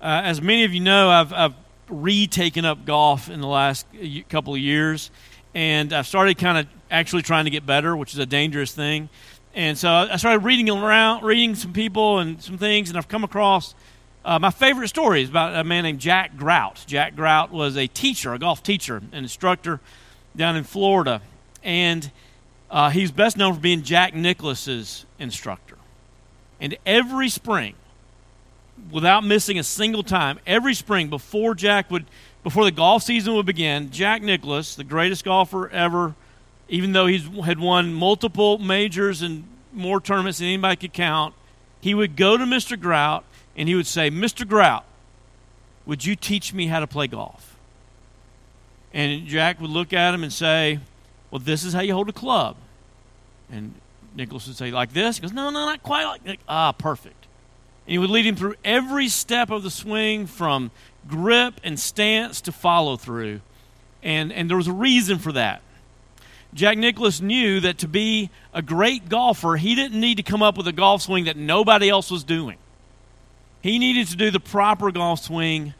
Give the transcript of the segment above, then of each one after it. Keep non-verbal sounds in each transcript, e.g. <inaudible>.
Uh, as many of you know, I've, I've retaken up golf in the last couple of years, and I've started kind of actually trying to get better, which is a dangerous thing. And so I started reading around, reading some people and some things, and I've come across uh, my favorite story is about a man named Jack Grout. Jack Grout was a teacher, a golf teacher, an instructor down in Florida, and uh, he's best known for being Jack Nicklaus's instructor. And every spring, without missing a single time, every spring before Jack would, before the golf season would begin, Jack Nicklaus, the greatest golfer ever, even though he had won multiple majors and more tournaments than anybody could count, he would go to Mr. Grout and he would say, Mr. Grout, would you teach me how to play golf? And Jack would look at him and say, Well, this is how you hold a club. And Nicklaus would say, Like this? He goes, No, no, not quite like, like Ah, perfect. And he would lead him through every step of the swing from grip and stance to follow through. And, and there was a reason for that. Jack Nicklaus knew that to be a great golfer, he didn't need to come up with a golf swing that nobody else was doing. He needed to do the proper golf swing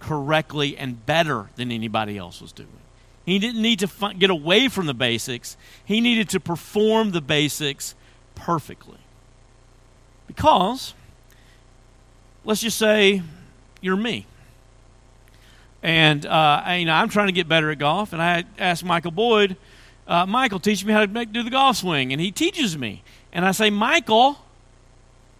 correctly and better than anybody else was doing. He didn't need to get away from the basics, he needed to perform the basics perfectly. Because let's just say you're me. And uh, I, you know, I'm trying to get better at golf, and I asked Michael Boyd, uh, Michael, teach me how to make, do the golf swing, and he teaches me. And I say, Michael,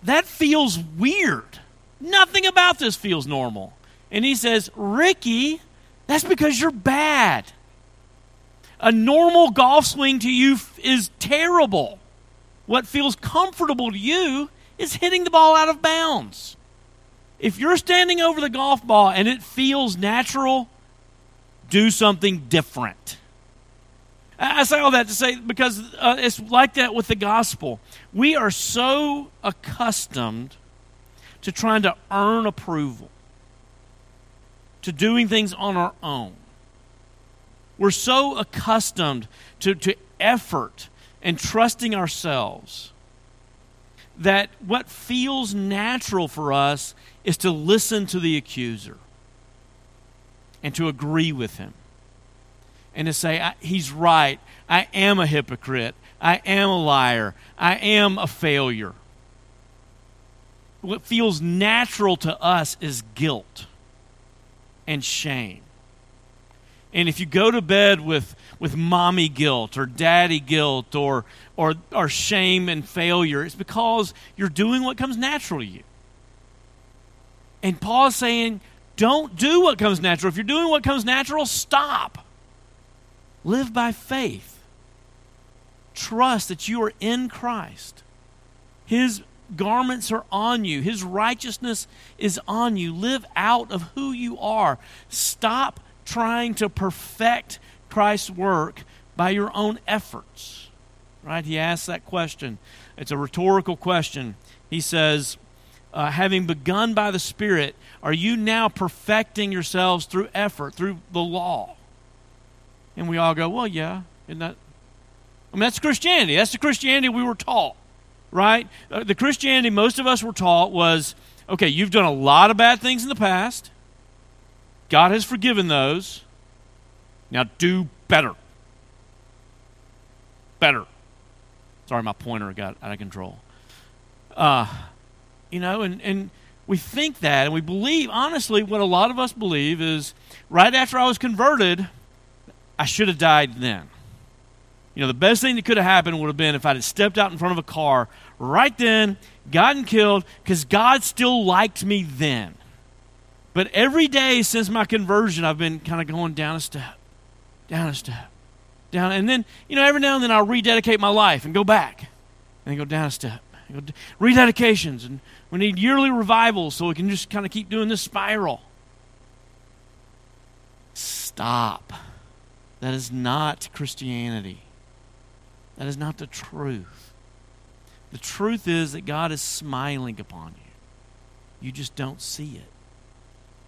that feels weird. Nothing about this feels normal. And he says, Ricky, that's because you're bad. A normal golf swing to you is terrible. What feels comfortable to you is hitting the ball out of bounds. If you're standing over the golf ball and it feels natural, do something different. I say all that to say because uh, it's like that with the gospel. We are so accustomed to trying to earn approval, to doing things on our own. We're so accustomed to, to effort and trusting ourselves that what feels natural for us is to listen to the accuser and to agree with him and to say, He's right. I am a hypocrite. I am a liar. I am a failure. What feels natural to us is guilt and shame. And if you go to bed with, with mommy guilt or daddy guilt or, or, or shame and failure, it's because you're doing what comes natural to you. And Paul's saying, don't do what comes natural. If you're doing what comes natural, stop. Live by faith. Trust that you are in Christ. His garments are on you, His righteousness is on you. Live out of who you are. Stop trying to perfect Christ's work by your own efforts. Right? He asks that question. It's a rhetorical question. He says, uh, having begun by the Spirit, are you now perfecting yourselves through effort, through the law? And we all go, well, yeah. Isn't that? I mean, that's Christianity. That's the Christianity we were taught, right? Uh, the Christianity most of us were taught was okay, you've done a lot of bad things in the past. God has forgiven those. Now do better. Better. Sorry, my pointer got out of control. Uh, you know, and, and we think that, and we believe, honestly, what a lot of us believe is right after I was converted, I should have died then. You know, the best thing that could have happened would have been if I'd have stepped out in front of a car right then, gotten killed, because God still liked me then. But every day since my conversion, I've been kind of going down a step, down a step, down. And then, you know, every now and then I'll rededicate my life and go back and go down a step. Rededications. And we need yearly revivals so we can just kind of keep doing this spiral. Stop. That is not Christianity. That is not the truth. The truth is that God is smiling upon you. You just don't see it.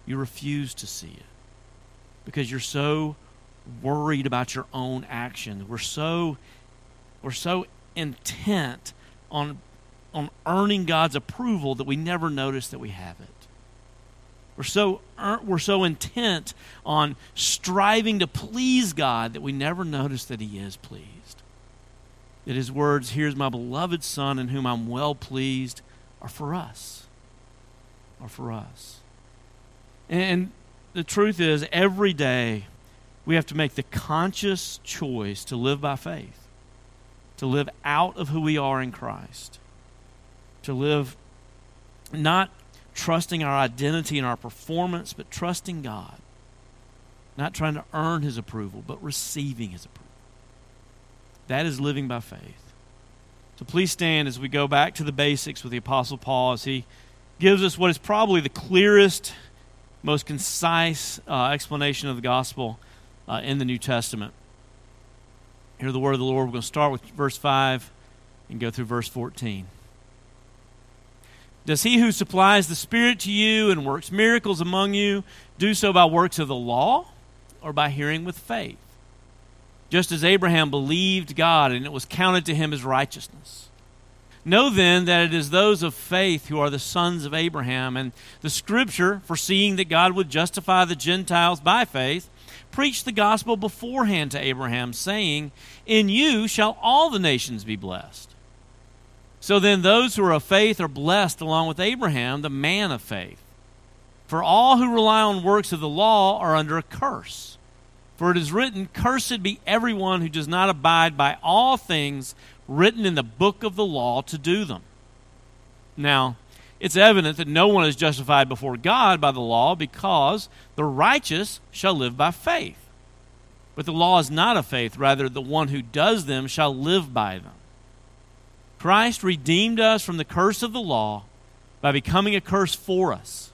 You refuse to see it because you're so worried about your own actions. We're so we're so intent on on earning God's approval that we never notice that we have it. We're so, er, we're so intent on striving to please God that we never notice that He is pleased. That His words, Here's my beloved Son in whom I'm well pleased, are for us. Are for us. And the truth is, every day we have to make the conscious choice to live by faith, to live out of who we are in Christ, to live not trusting our identity and our performance, but trusting God. Not trying to earn His approval, but receiving His approval. That is living by faith. So please stand as we go back to the basics with the Apostle Paul as he gives us what is probably the clearest, most concise uh, explanation of the gospel uh, in the New Testament. Hear the word of the Lord. We're going to start with verse 5 and go through verse 14. Does he who supplies the Spirit to you and works miracles among you do so by works of the law or by hearing with faith? Just as Abraham believed God and it was counted to him as righteousness. Know then that it is those of faith who are the sons of Abraham, and the Scripture, foreseeing that God would justify the Gentiles by faith, preached the gospel beforehand to Abraham, saying, In you shall all the nations be blessed. So then, those who are of faith are blessed along with Abraham, the man of faith. For all who rely on works of the law are under a curse. For it is written, Cursed be everyone who does not abide by all things written in the book of the law to do them. Now, it's evident that no one is justified before God by the law because the righteous shall live by faith. But the law is not of faith, rather, the one who does them shall live by them. Christ redeemed us from the curse of the law by becoming a curse for us.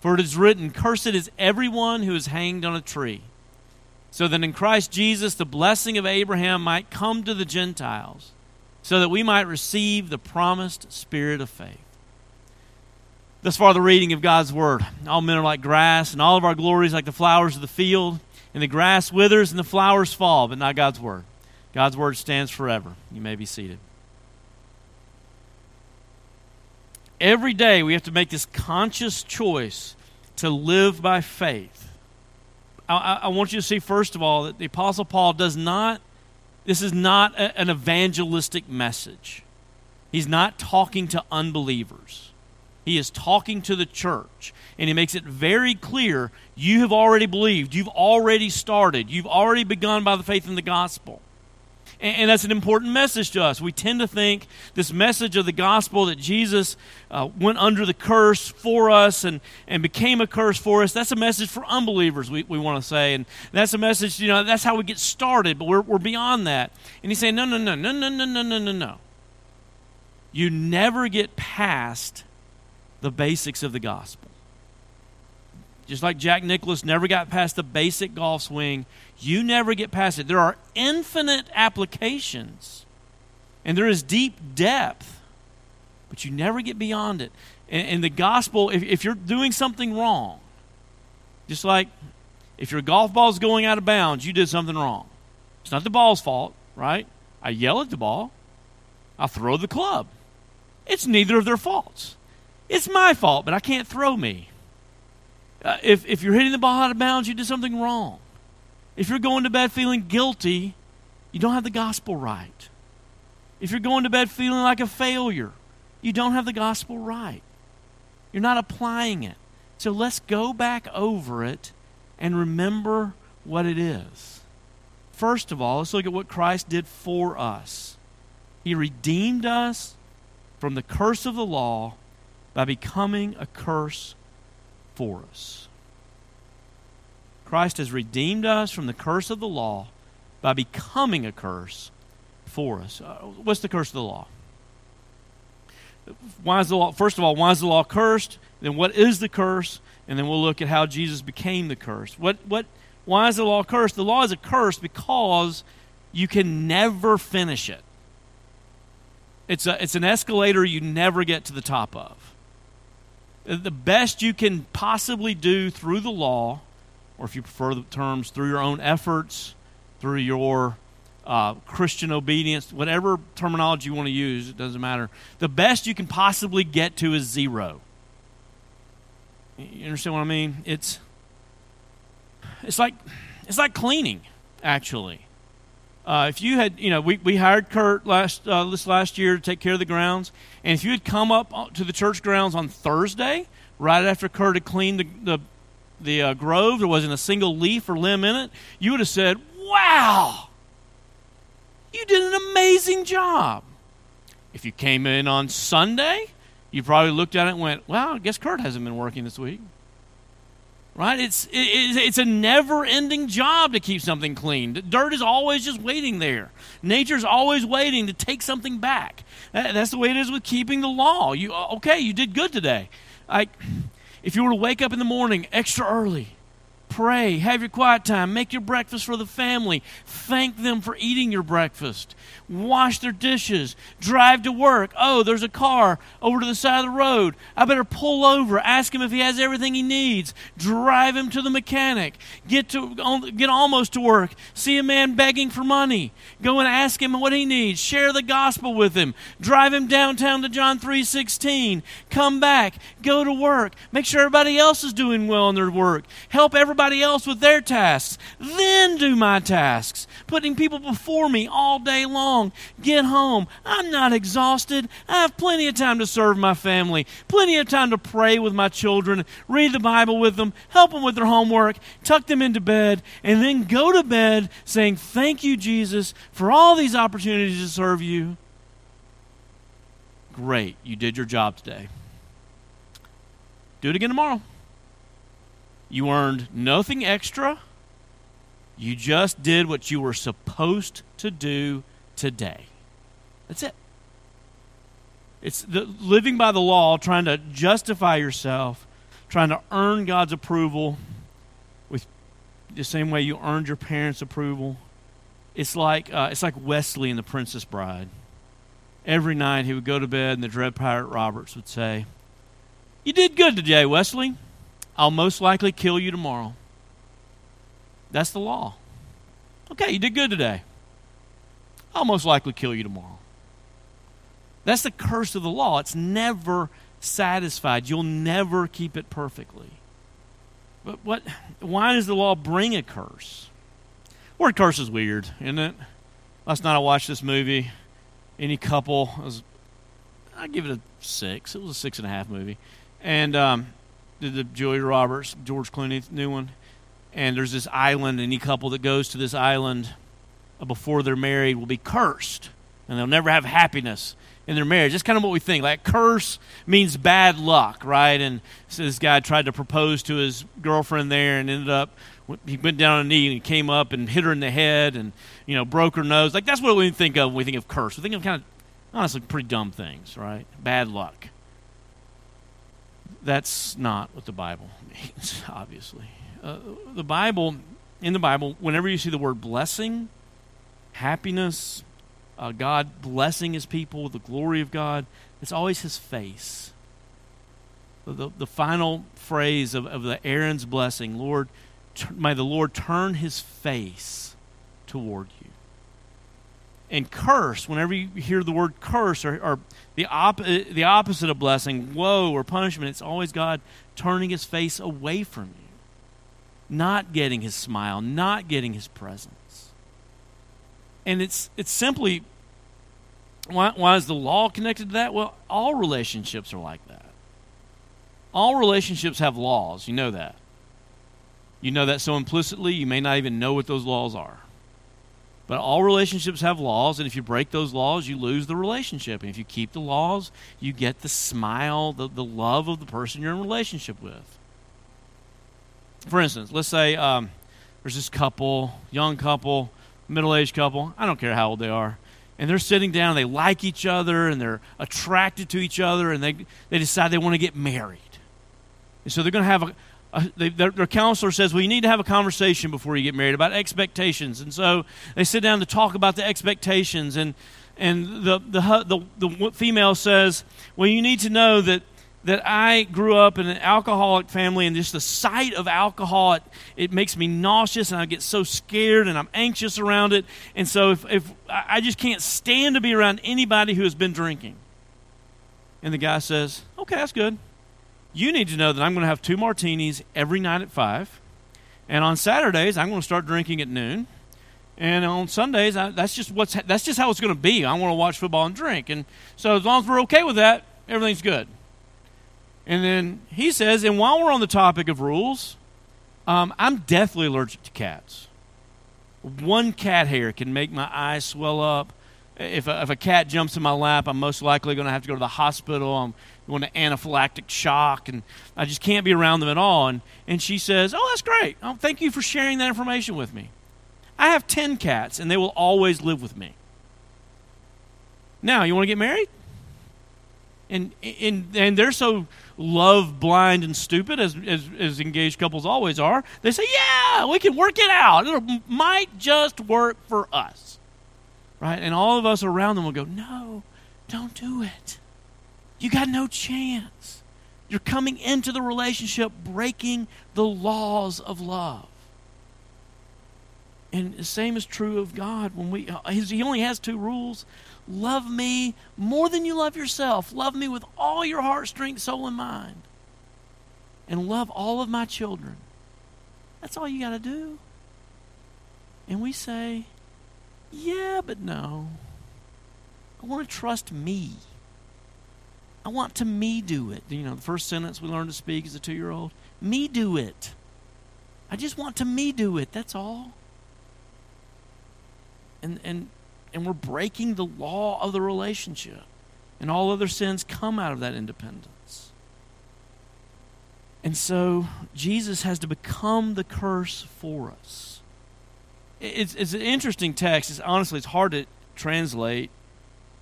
For it is written, Cursed is everyone who is hanged on a tree, so that in Christ Jesus the blessing of Abraham might come to the Gentiles, so that we might receive the promised spirit of faith. Thus far, the reading of God's word. All men are like grass, and all of our glories like the flowers of the field. And the grass withers and the flowers fall, but not God's word. God's word stands forever. You may be seated. Every day we have to make this conscious choice to live by faith. I, I, want you to see, first of all, that the Apostle Paul does not, this is not a, an evangelistic message. He's not talking to unbelievers. He is talking to the church. And he makes it very clear you have already believed, you've already started, you've already begun by the faith in the gospel. And, that's an important message to us. We tend to think this message of the gospel that Jesus uh, went under the curse for us and, and became a curse for us, that's a message for unbelievers, we, we want to say. And that's a message, you know, that's how we get started, but we're, we're beyond that. And he's saying, no, no, no, no, no, no, no, no, no, no. You never get past the basics of the gospel. Just like Jack Nicklaus never got past the basic golf swing, you never get past it. There are infinite applications, and there is deep depth, but you never get beyond it. And, and the gospel, if, if you're doing something wrong, just like if your golf ball is going out of bounds, you did something wrong. It's not the ball's fault, right? I yell at the ball, I throw the club. It's neither of their faults. It's my fault, but I can't throw me. Uh, if, if you're hitting the ball out of bounds, you did something wrong. If you're going to bed feeling guilty, you don't have the gospel right. If you're going to bed feeling like a failure, you don't have the gospel right. You're not applying it. So let's go back over it and remember what it is. First of all, let's look at what Christ did for us. He redeemed us from the curse of the law by becoming a curse for us. Christ has redeemed us from the curse of the law by becoming a curse for us. Uh, what's the curse of the law? Why is the law? First of all, why is the law cursed? Then what is the curse? And then we'll look at how Jesus became the curse. What? What? Why is the law cursed? The law is a curse because you can never finish it. It's a, it's an escalator you never get to the top of the best you can possibly do through the law, or if you prefer the terms, through your own efforts, through your uh, Christian obedience, whatever terminology you want to use, it doesn't matter. The best you can possibly get to is zero. You understand what I mean? It's it's like it's like cleaning, actually. Uh, if you had, you know, we, we hired Kurt last uh, this last year to take care of the grounds, and if you had come up to the church grounds on Thursday, right after Kurt had cleaned the the, the uh, grove, there wasn't a single leaf or limb in it, you would have said, "Wow, you did an amazing job." If you came in on Sunday, you probably looked at it and went, "Well, I guess Kurt hasn't been working this week." Right? It's, it, it's a never ending job to keep something clean. Dirt is always just waiting there. Nature's always waiting to take something back. That, that's the way it is with keeping the law. You, okay, you did good today. Like, if you were to wake up in the morning extra early, pray, have your quiet time, make your breakfast for the family, thank them for eating your breakfast, wash their dishes, drive to work. Oh, there's a car over to the side of the road. I better pull over, ask him if he has everything he needs, drive him to the mechanic, get to get almost to work, see a man begging for money, go and ask him what he needs, share the gospel with him, drive him downtown to John 3:16, come back, go to work, make sure everybody else is doing well in their work, help everybody else with their tasks, then do my tasks, putting people before me all day long long, get home. I'm not exhausted. I have plenty of time to serve my family, plenty of time to pray with my children, read the Bible with them, help them with their homework, tuck them into bed, and then go to bed saying, Thank you, Jesus, for all these opportunities to serve you. Great, you did your job today. Do it again tomorrow. You earned nothing extra. You just did what you were supposed to do today. That's it. It's the, living by the law, trying to justify yourself, trying to earn God's approval with the same way you earned your parents' approval. It's like, uh, it's like Westley in The Princess Bride. Every night he would go to bed, and the Dread Pirate Roberts would say, You did good today, Westley. I'll most likely kill you tomorrow. That's the law. Okay, you did good today. I'll most likely kill you tomorrow. That's the curse of the law. It's never satisfied. You'll never keep it perfectly. But what why does the law bring a curse? Word curse is weird, isn't it? Last night I watched this movie. Any couple was I give it a six. It was a six and a half movie. And um, the Julia Roberts, George Clooney new one. And there's this island, any couple that goes to this island before they're married will be cursed and they'll never have happiness in their marriage. That's kind of what we think. Like, curse means bad luck, right? And so this guy tried to propose to his girlfriend there and ended up, he went down on a knee and came up and hit her in the head and, you know, broke her nose. Like, that's what we think of when we think of curse. We think of kind of, honestly, pretty dumb things, right? Bad luck. That's not what the Bible means, <laughs> obviously. Uh, the Bible, in the Bible, whenever you see the word blessing, happiness, uh, God blessing his people, with the glory of God. It's always his face. The, the final phrase of, of the Aaron's blessing, Lord, may the Lord turn his face toward you. And curse, whenever you hear the word curse or, or the, op- the opposite of blessing, woe or punishment, it's always God turning his face away from you, not getting his smile, not getting his presence. And it's, it's simply why, why is the law connected to that? Well, all relationships are like that. All relationships have laws. You know that. You know that so implicitly, you may not even know what those laws are. But all relationships have laws, and if you break those laws, you lose the relationship. And if you keep the laws, you get the smile, the, the love of the person you're in relationship with. For instance, let's say um, there's this couple, young couple, middle aged couple, I don't care how old they are, and they're sitting down, they like each other, and they're attracted to each other, and they, they decide they want to get married. And so they're going to have a, a they, their, their, counselor says, well, you need to have a conversation before you get married about expectations. And so they sit down to talk about the expectations, and, and the, the, the, the female says, well, you need to know that that I grew up in an alcoholic family, and just the sight of alcohol, it, it, makes me nauseous, and I get so scared, and I'm anxious around it. And so, if, if I just can't stand to be around anybody who has been drinking. And the guy says, Okay, that's good. You need to know that I'm going to have two martinis every night at 5. And on Saturdays, I'm going to start drinking at noon. And on Sundays, I, that's just what's that's just how it's going to be. I want to watch football and drink, and so as long as we're okay with that, everything's good. And then he says, and while we're on the topic of rules, um, I'm deathly allergic to cats. One cat hair can make my eyes swell up. If a, if a cat jumps in my lap, I'm most likely going to have to go to the hospital. I'm going to anaphylactic shock, and I just can't be around them at all. And, and she says, Oh, that's great. Oh, thank you for sharing that information with me. I have 10 cats, and they will always live with me. Now, you want to get married? And, and, and they're so love blind and stupid, as, as, as engaged couples always are. They say, Yeah, we can work it out. It might just work for us. Right? And all of us around them will go, No, don't do it. You got no chance. You're coming into the relationship breaking the laws of love. And the same is true of God. When we, uh, He only has two rules: love me more than you love yourself. Love me with all your heart, strength, soul, and mind, and love all of my children. That's all you got to do. And we say, "Yeah, but no. I want to trust me. I want to me do it." You know, the first sentence we learn to speak as a two-year-old: "Me do it." I just want to me do it. That's all and and and we're breaking the law of the relationship. And all other sins come out of that independence. And so Jesus has to become the curse for us. It's, it's an interesting text. It's, honestly, it's hard to translate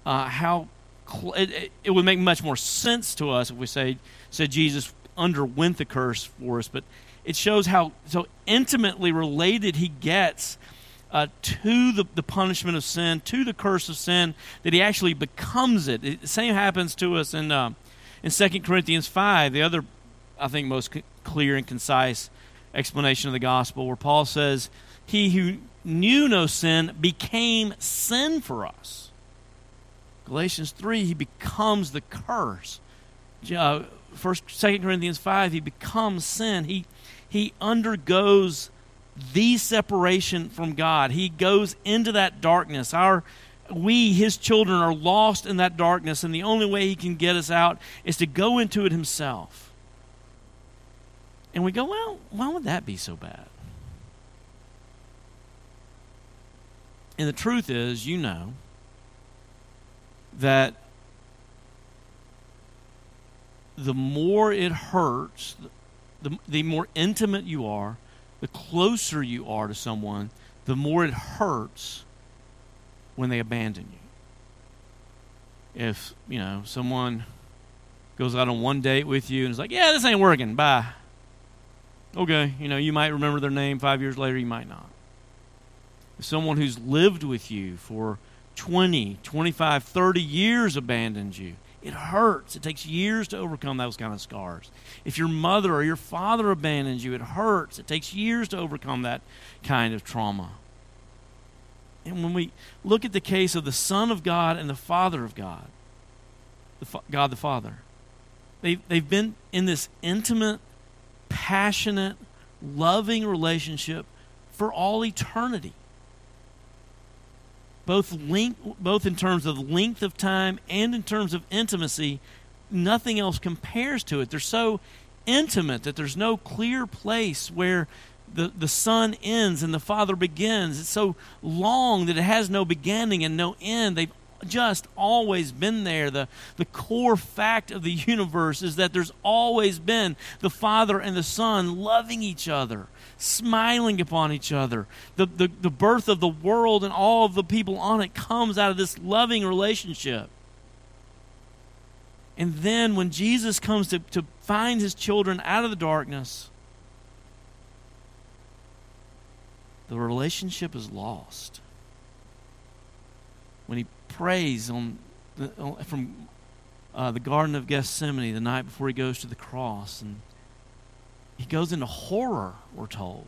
uh, how cl- it, it, would make much more sense to us if we say said Jesus underwent the curse for us, but it shows how so intimately related he gets uh, to the, the punishment of sin, to the curse of sin, that he actually becomes it. it the same happens to us in, uh, in 2 Corinthians 5, the other, I think, most clear and concise explanation of the gospel, where Paul says, He who knew no sin became sin for us. Galatians 3, he becomes the curse. Uh, First, Second Corinthians 5, he becomes sin. He, he undergoes the separation from God. He goes into that darkness. Our we, his children, are lost in that darkness, and the only way he can get us out is to go into it himself. And we go, well, why would that be so bad? And the truth is, you know, that the more it hurts, the, the more intimate you are, the closer you are to someone, the more it hurts when they abandon you. If, you know, someone goes out on one date with you and is like, yeah, this ain't working, bye. Okay, you know, you might remember their name five years later, you might not. If someone who's lived with you for 20, 25, 30 years abandons you, it hurts. It takes years to overcome those kind of scars. If your mother or your father abandons you, it hurts. It takes years to overcome that kind of trauma. And when we look at the case of the Son of God and the Father of God, the Fa- God the Father, they've, they've been in this intimate, passionate, loving relationship for all eternity both length, both in terms of length of time and in terms of intimacy, nothing else compares to it. They're so intimate that there's no clear place where the, the son ends and the father begins. It's so long that it has no beginning and no end. They've just always been there. The, the core fact of the universe is that there's always been the Father and the Son loving each other, smiling upon each other. The, the, the birth of the world and all of the people on it comes out of this loving relationship. And then when Jesus comes to, to find his children out of the darkness, the relationship is lost. When he prays on the, from uh, the Garden of Gethsemane the night before he goes to the cross, and he goes into horror, we're told,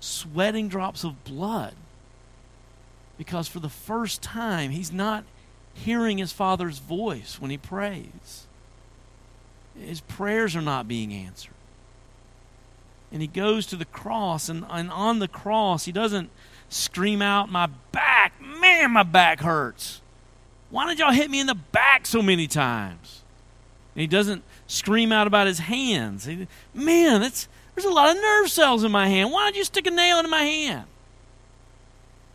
sweating drops of blood, because for the first time he's not hearing his father's voice when he prays. his prayers are not being answered. And he goes to the cross, and, and on the cross, he doesn't scream out, My back, man, my back hurts. Why did y'all hit me in the back so many times? And he doesn't scream out about his hands. Man, that's, there's a lot of nerve cells in my hand. Why did you stick a nail into my hand?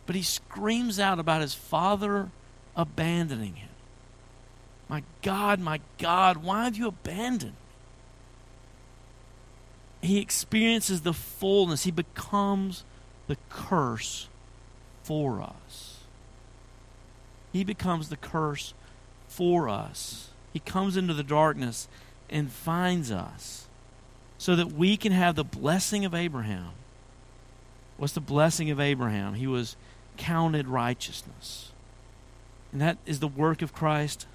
But he screams out about his father abandoning him. My God, my God, why have you abandoned me? He experiences the fullness. He becomes the curse for us. He becomes the curse for us. He comes into the darkness and finds us so that we can have the blessing of Abraham. What's the blessing of Abraham? He was counted righteousness. And that is the work of Christ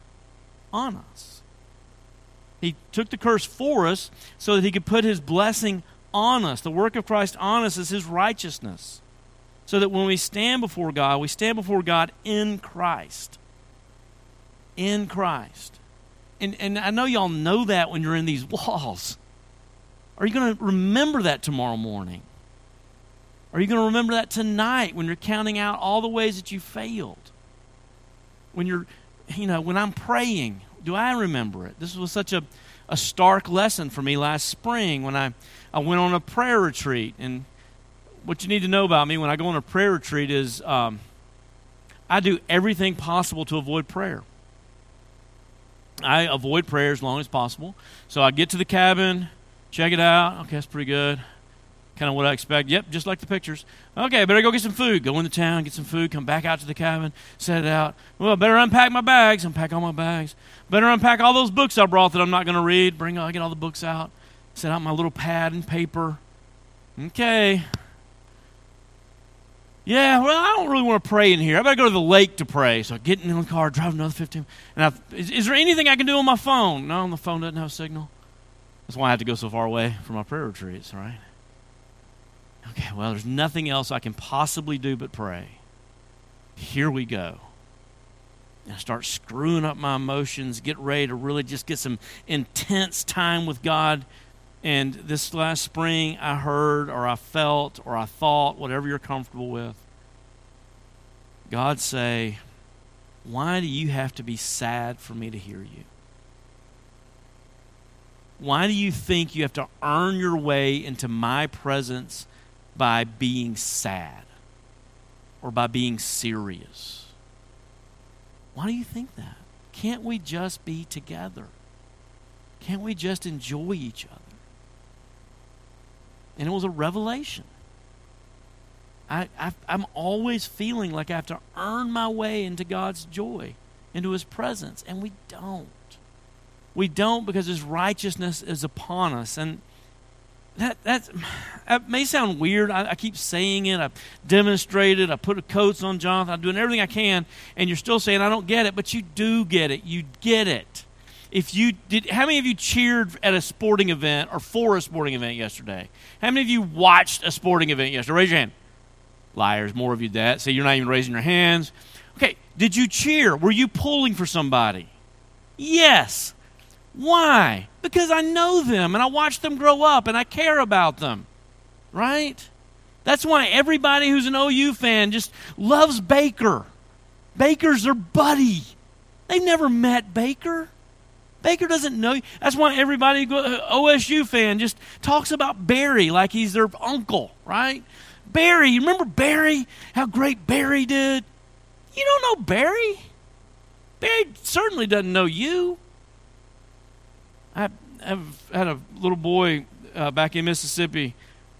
on us. He took the curse for us so that he could put his blessing on us. The work of Christ on us is his righteousness. So that when we stand before God, we stand before God in Christ. In Christ. And, and I know y'all know that when you're in these walls. Are you going to remember that tomorrow morning? Are you going to remember that tonight when you're counting out all the ways that you failed? When you're, you know, when I'm praying, do I remember it? This was such a, a stark lesson for me last spring when I, I went on a prayer retreat. And what you need to know about me when I go on a prayer retreat is um, I do everything possible to avoid prayer. I avoid prayer as long as possible. So I get to the cabin, check it out. Okay, that's pretty good kind of what I expect. Yep, just like the pictures. Okay, better go get some food. Go into town, get some food, come back out to the cabin, set it out. Well, better unpack my bags, unpack all my bags. Better unpack all those books I brought that I'm not going to read. Bring, I get all the books out, set out my little pad and paper. Okay. Yeah, well, I don't really want to pray in here. I better go to the lake to pray. So I get in the car, drive another 15. And I, is, is there anything I can do on my phone? No, the phone doesn't have a signal. That's why I have to go so far away from my prayer retreats, right? Okay, well, there's nothing else I can possibly do but pray. Here we go. And I start screwing up my emotions, get ready to really just get some intense time with God. And this last spring, I heard, or I felt, or I thought, whatever you're comfortable with, God say, Why do you have to be sad for me to hear you? Why do you think you have to earn your way into my presence by being sad or by being serious. Why do you think that? Can't we just be together? Can't we just enjoy each other? And it was a revelation. I, I, am always feeling like I have to earn my way into God's joy, into His presence, and we don't. We don't because His righteousness is upon us. And that, that, that may sound weird. I, I, keep saying it. I've demonstrated. I put a coats on Jonathan. I'm doing everything I can, and you're still saying I don't get it, but you do get it. You get it. If you did, how many of you cheered at a sporting event or for a sporting event yesterday? How many of you watched a sporting event yesterday? Raise your hand. Liars, more of you that. See, you're not even raising your hands. Okay, did you cheer? Were you pulling for somebody? Yes. Why? Because I know them and I watch them grow up and I care about them. Right? That's why everybody who's an OU fan just loves Baker. Baker's their buddy. They've never met Baker. Baker doesn't know. You. That's why everybody, OSU fan, just talks about Barry like he's their uncle, right? Barry, you remember Barry? How great Barry did? You don't know Barry. Barry certainly doesn't know you. I have had a little boy uh, back in Mississippi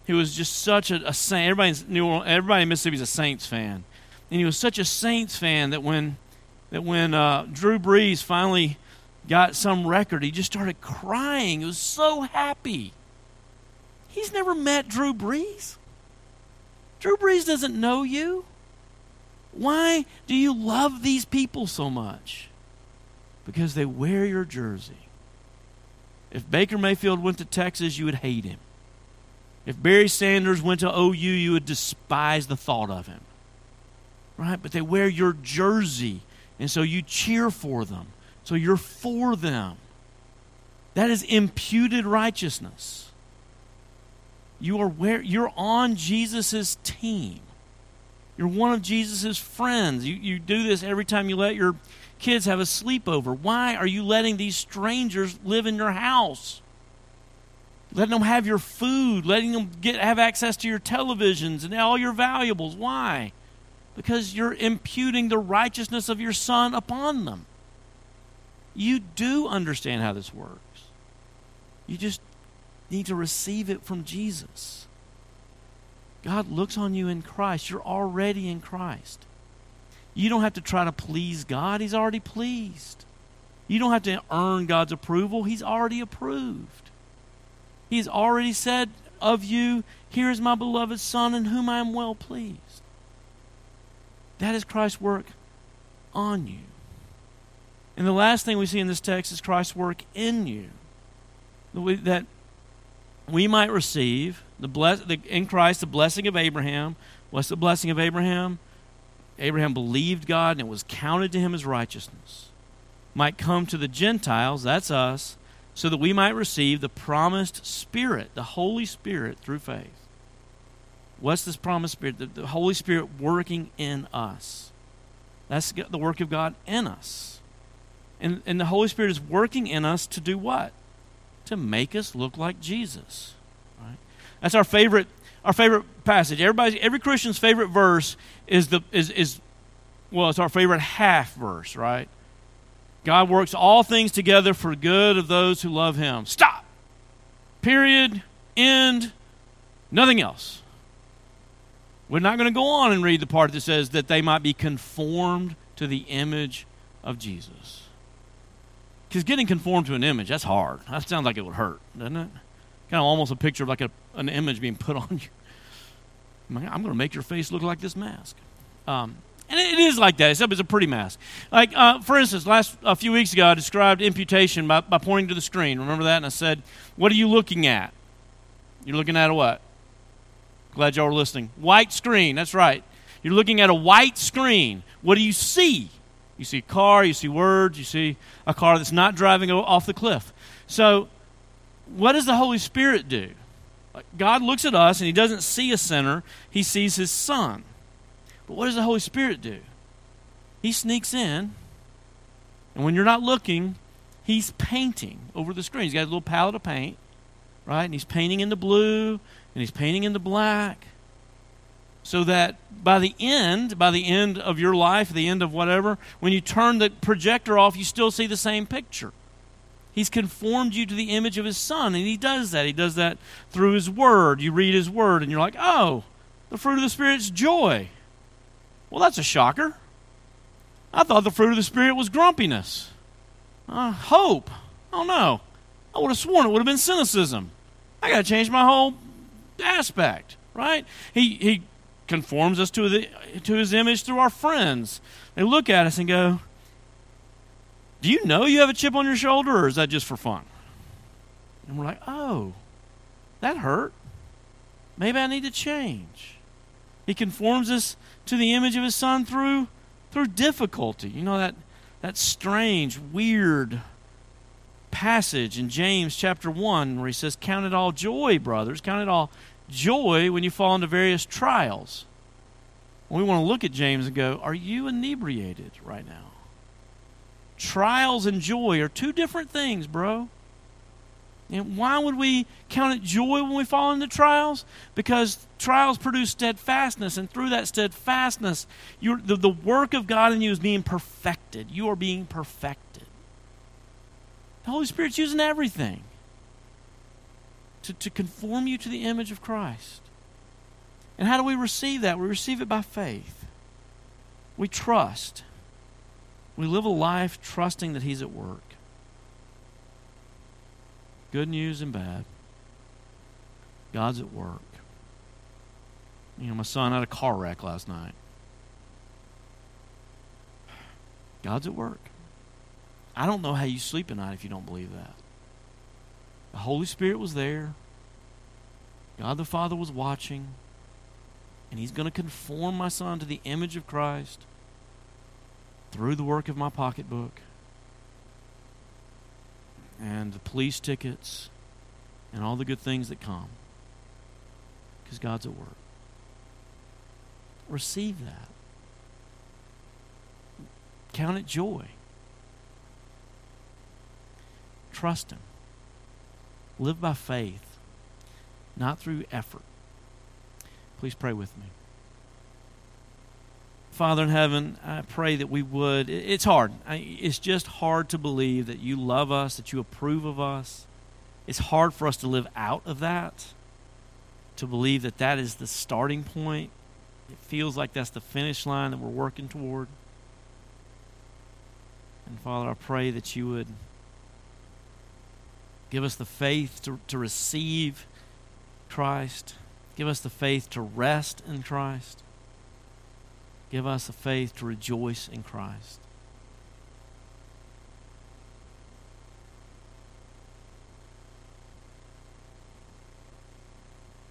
who was just such a, a saint. Everybody in, New everybody in Mississippi is a Saints fan. And he was such a Saints fan that when, that when uh, Drew Brees finally got some record, he just started crying. He was so happy. He's never met Drew Brees. Drew Brees doesn't know you. Why do you love these people so much? Because they wear your jersey. If Baker Mayfield went to Texas, you would hate him. If Barry Sanders went to OU, you would despise the thought of him. Right? But they wear your jersey, and so you cheer for them. So you're for them. That is imputed righteousness. You are where you're on Jesus' team. You're one of Jesus' friends. You, you do this every time you let your kids have a sleepover. Why are you letting these strangers live in your house? Letting them have your food, letting them get have access to your televisions and all your valuables. Why? Because you're imputing the righteousness of your son upon them. You do understand how this works. You just need to receive it from Jesus. God looks on you in Christ. You're already in Christ. You don't have to try to please God, He's already pleased. You don't have to earn God's approval, He's already approved. He's already said of you, Here is my beloved Son in whom I am well pleased. That is Christ's work on you. And the last thing we see in this text is Christ's work in you. That we might receive the bless, the, in Christ the blessing of Abraham. What's the blessing of Abraham? Abraham believed God and it was counted to him as righteousness. Might come to the Gentiles, that's us, so that we might receive the promised Spirit, the Holy Spirit, through faith. What's this promised Spirit? The, the Holy Spirit working in us. That's the work of God in us. And, and the Holy Spirit is working in us to do what? To make us look like Jesus. Right? That's our favorite our favorite passage. Everybody, every Christian's favorite verse is the is is well, it's our favorite half verse, right? God works all things together for good of those who love Him. Stop. Period. End. Nothing else. We're not going to go on and read the part that says that they might be conformed to the image of Jesus. Because getting conformed to an image, that's hard. That sounds like it would hurt, doesn't it? Kind of almost a picture of like a, an image being put <laughs> on you. I'm going to make your face look like this mask. Um, and it is like that, except it's a pretty mask. Like, uh, for instance, last a few weeks ago, I described imputation by, by pointing to the screen. Remember that? And I said, What are you looking at? You're looking at a what? Glad y'all were listening. White screen, that's right. You're looking at a white screen. What do you see? You see a car, you see words, you see a car that's not driving off the cliff. So what does the Holy Spirit do? God looks at us and he doesn't see a sinner, he sees his son. But what does the Holy Spirit do? He sneaks in, and when you're not looking, he's painting over the screen. He's got a little palette of paint, right? And he's painting in the blue, and he's painting in the black. So that by the end, by the end of your life, the end of whatever, when you turn the projector off, you still see the same picture. He's conformed you to the image of his son, and he does that. He does that through his word. You read his word, and you're like, oh, the fruit of the Spirit's joy. Well, that's a shocker. I thought the fruit of the Spirit was grumpiness, uh, hope. Oh, no. I would have sworn it would have been cynicism. I got to change my whole aspect, right? He, he conforms us to, the, to his image through our friends. They look at us and go, do you know you have a chip on your shoulder, or is that just for fun? And we're like, Oh, that hurt. Maybe I need to change. He conforms us to the image of his son through through difficulty. You know that that strange, weird passage in James chapter 1 where he says, Count it all joy, brothers. Count it all joy when you fall into various trials. We want to look at James and go, Are you inebriated right now? trials and joy are two different things, bro. And why would we count it joy when we fall into trials? Because trials produce steadfastness, and through that steadfastness, the, the work of God in you is being perfected. You are being perfected. The Holy Spirit's using everything to, to conform you to the image of Christ. And how do we receive that? We receive it by faith. We trust. We live a life trusting that He's at work. Good news and bad. God's at work. You know, my son had a car wreck last night. God's at work. I don't know how you sleep at night if you don't believe that. The Holy Spirit was there. God the Father was watching. And He's going to conform my son to the image of Christ through the work of my pocketbook. and the police tickets and all the good things that come because God's at work. Receive that. Count it joy. Trust Him. Live by faith, not through effort. Please pray with me. Father in heaven, I pray that we would. It's hard. It's just hard to believe that you love us, that you approve of us. It's hard for us to live out of that, to believe that that is the starting point. It feels like that's the finish line that we're working toward. And Father, I pray that you would give us the faith to, to receive Christ, give us the faith to rest in Christ. Give us the faith to rejoice in Christ.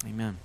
Amen.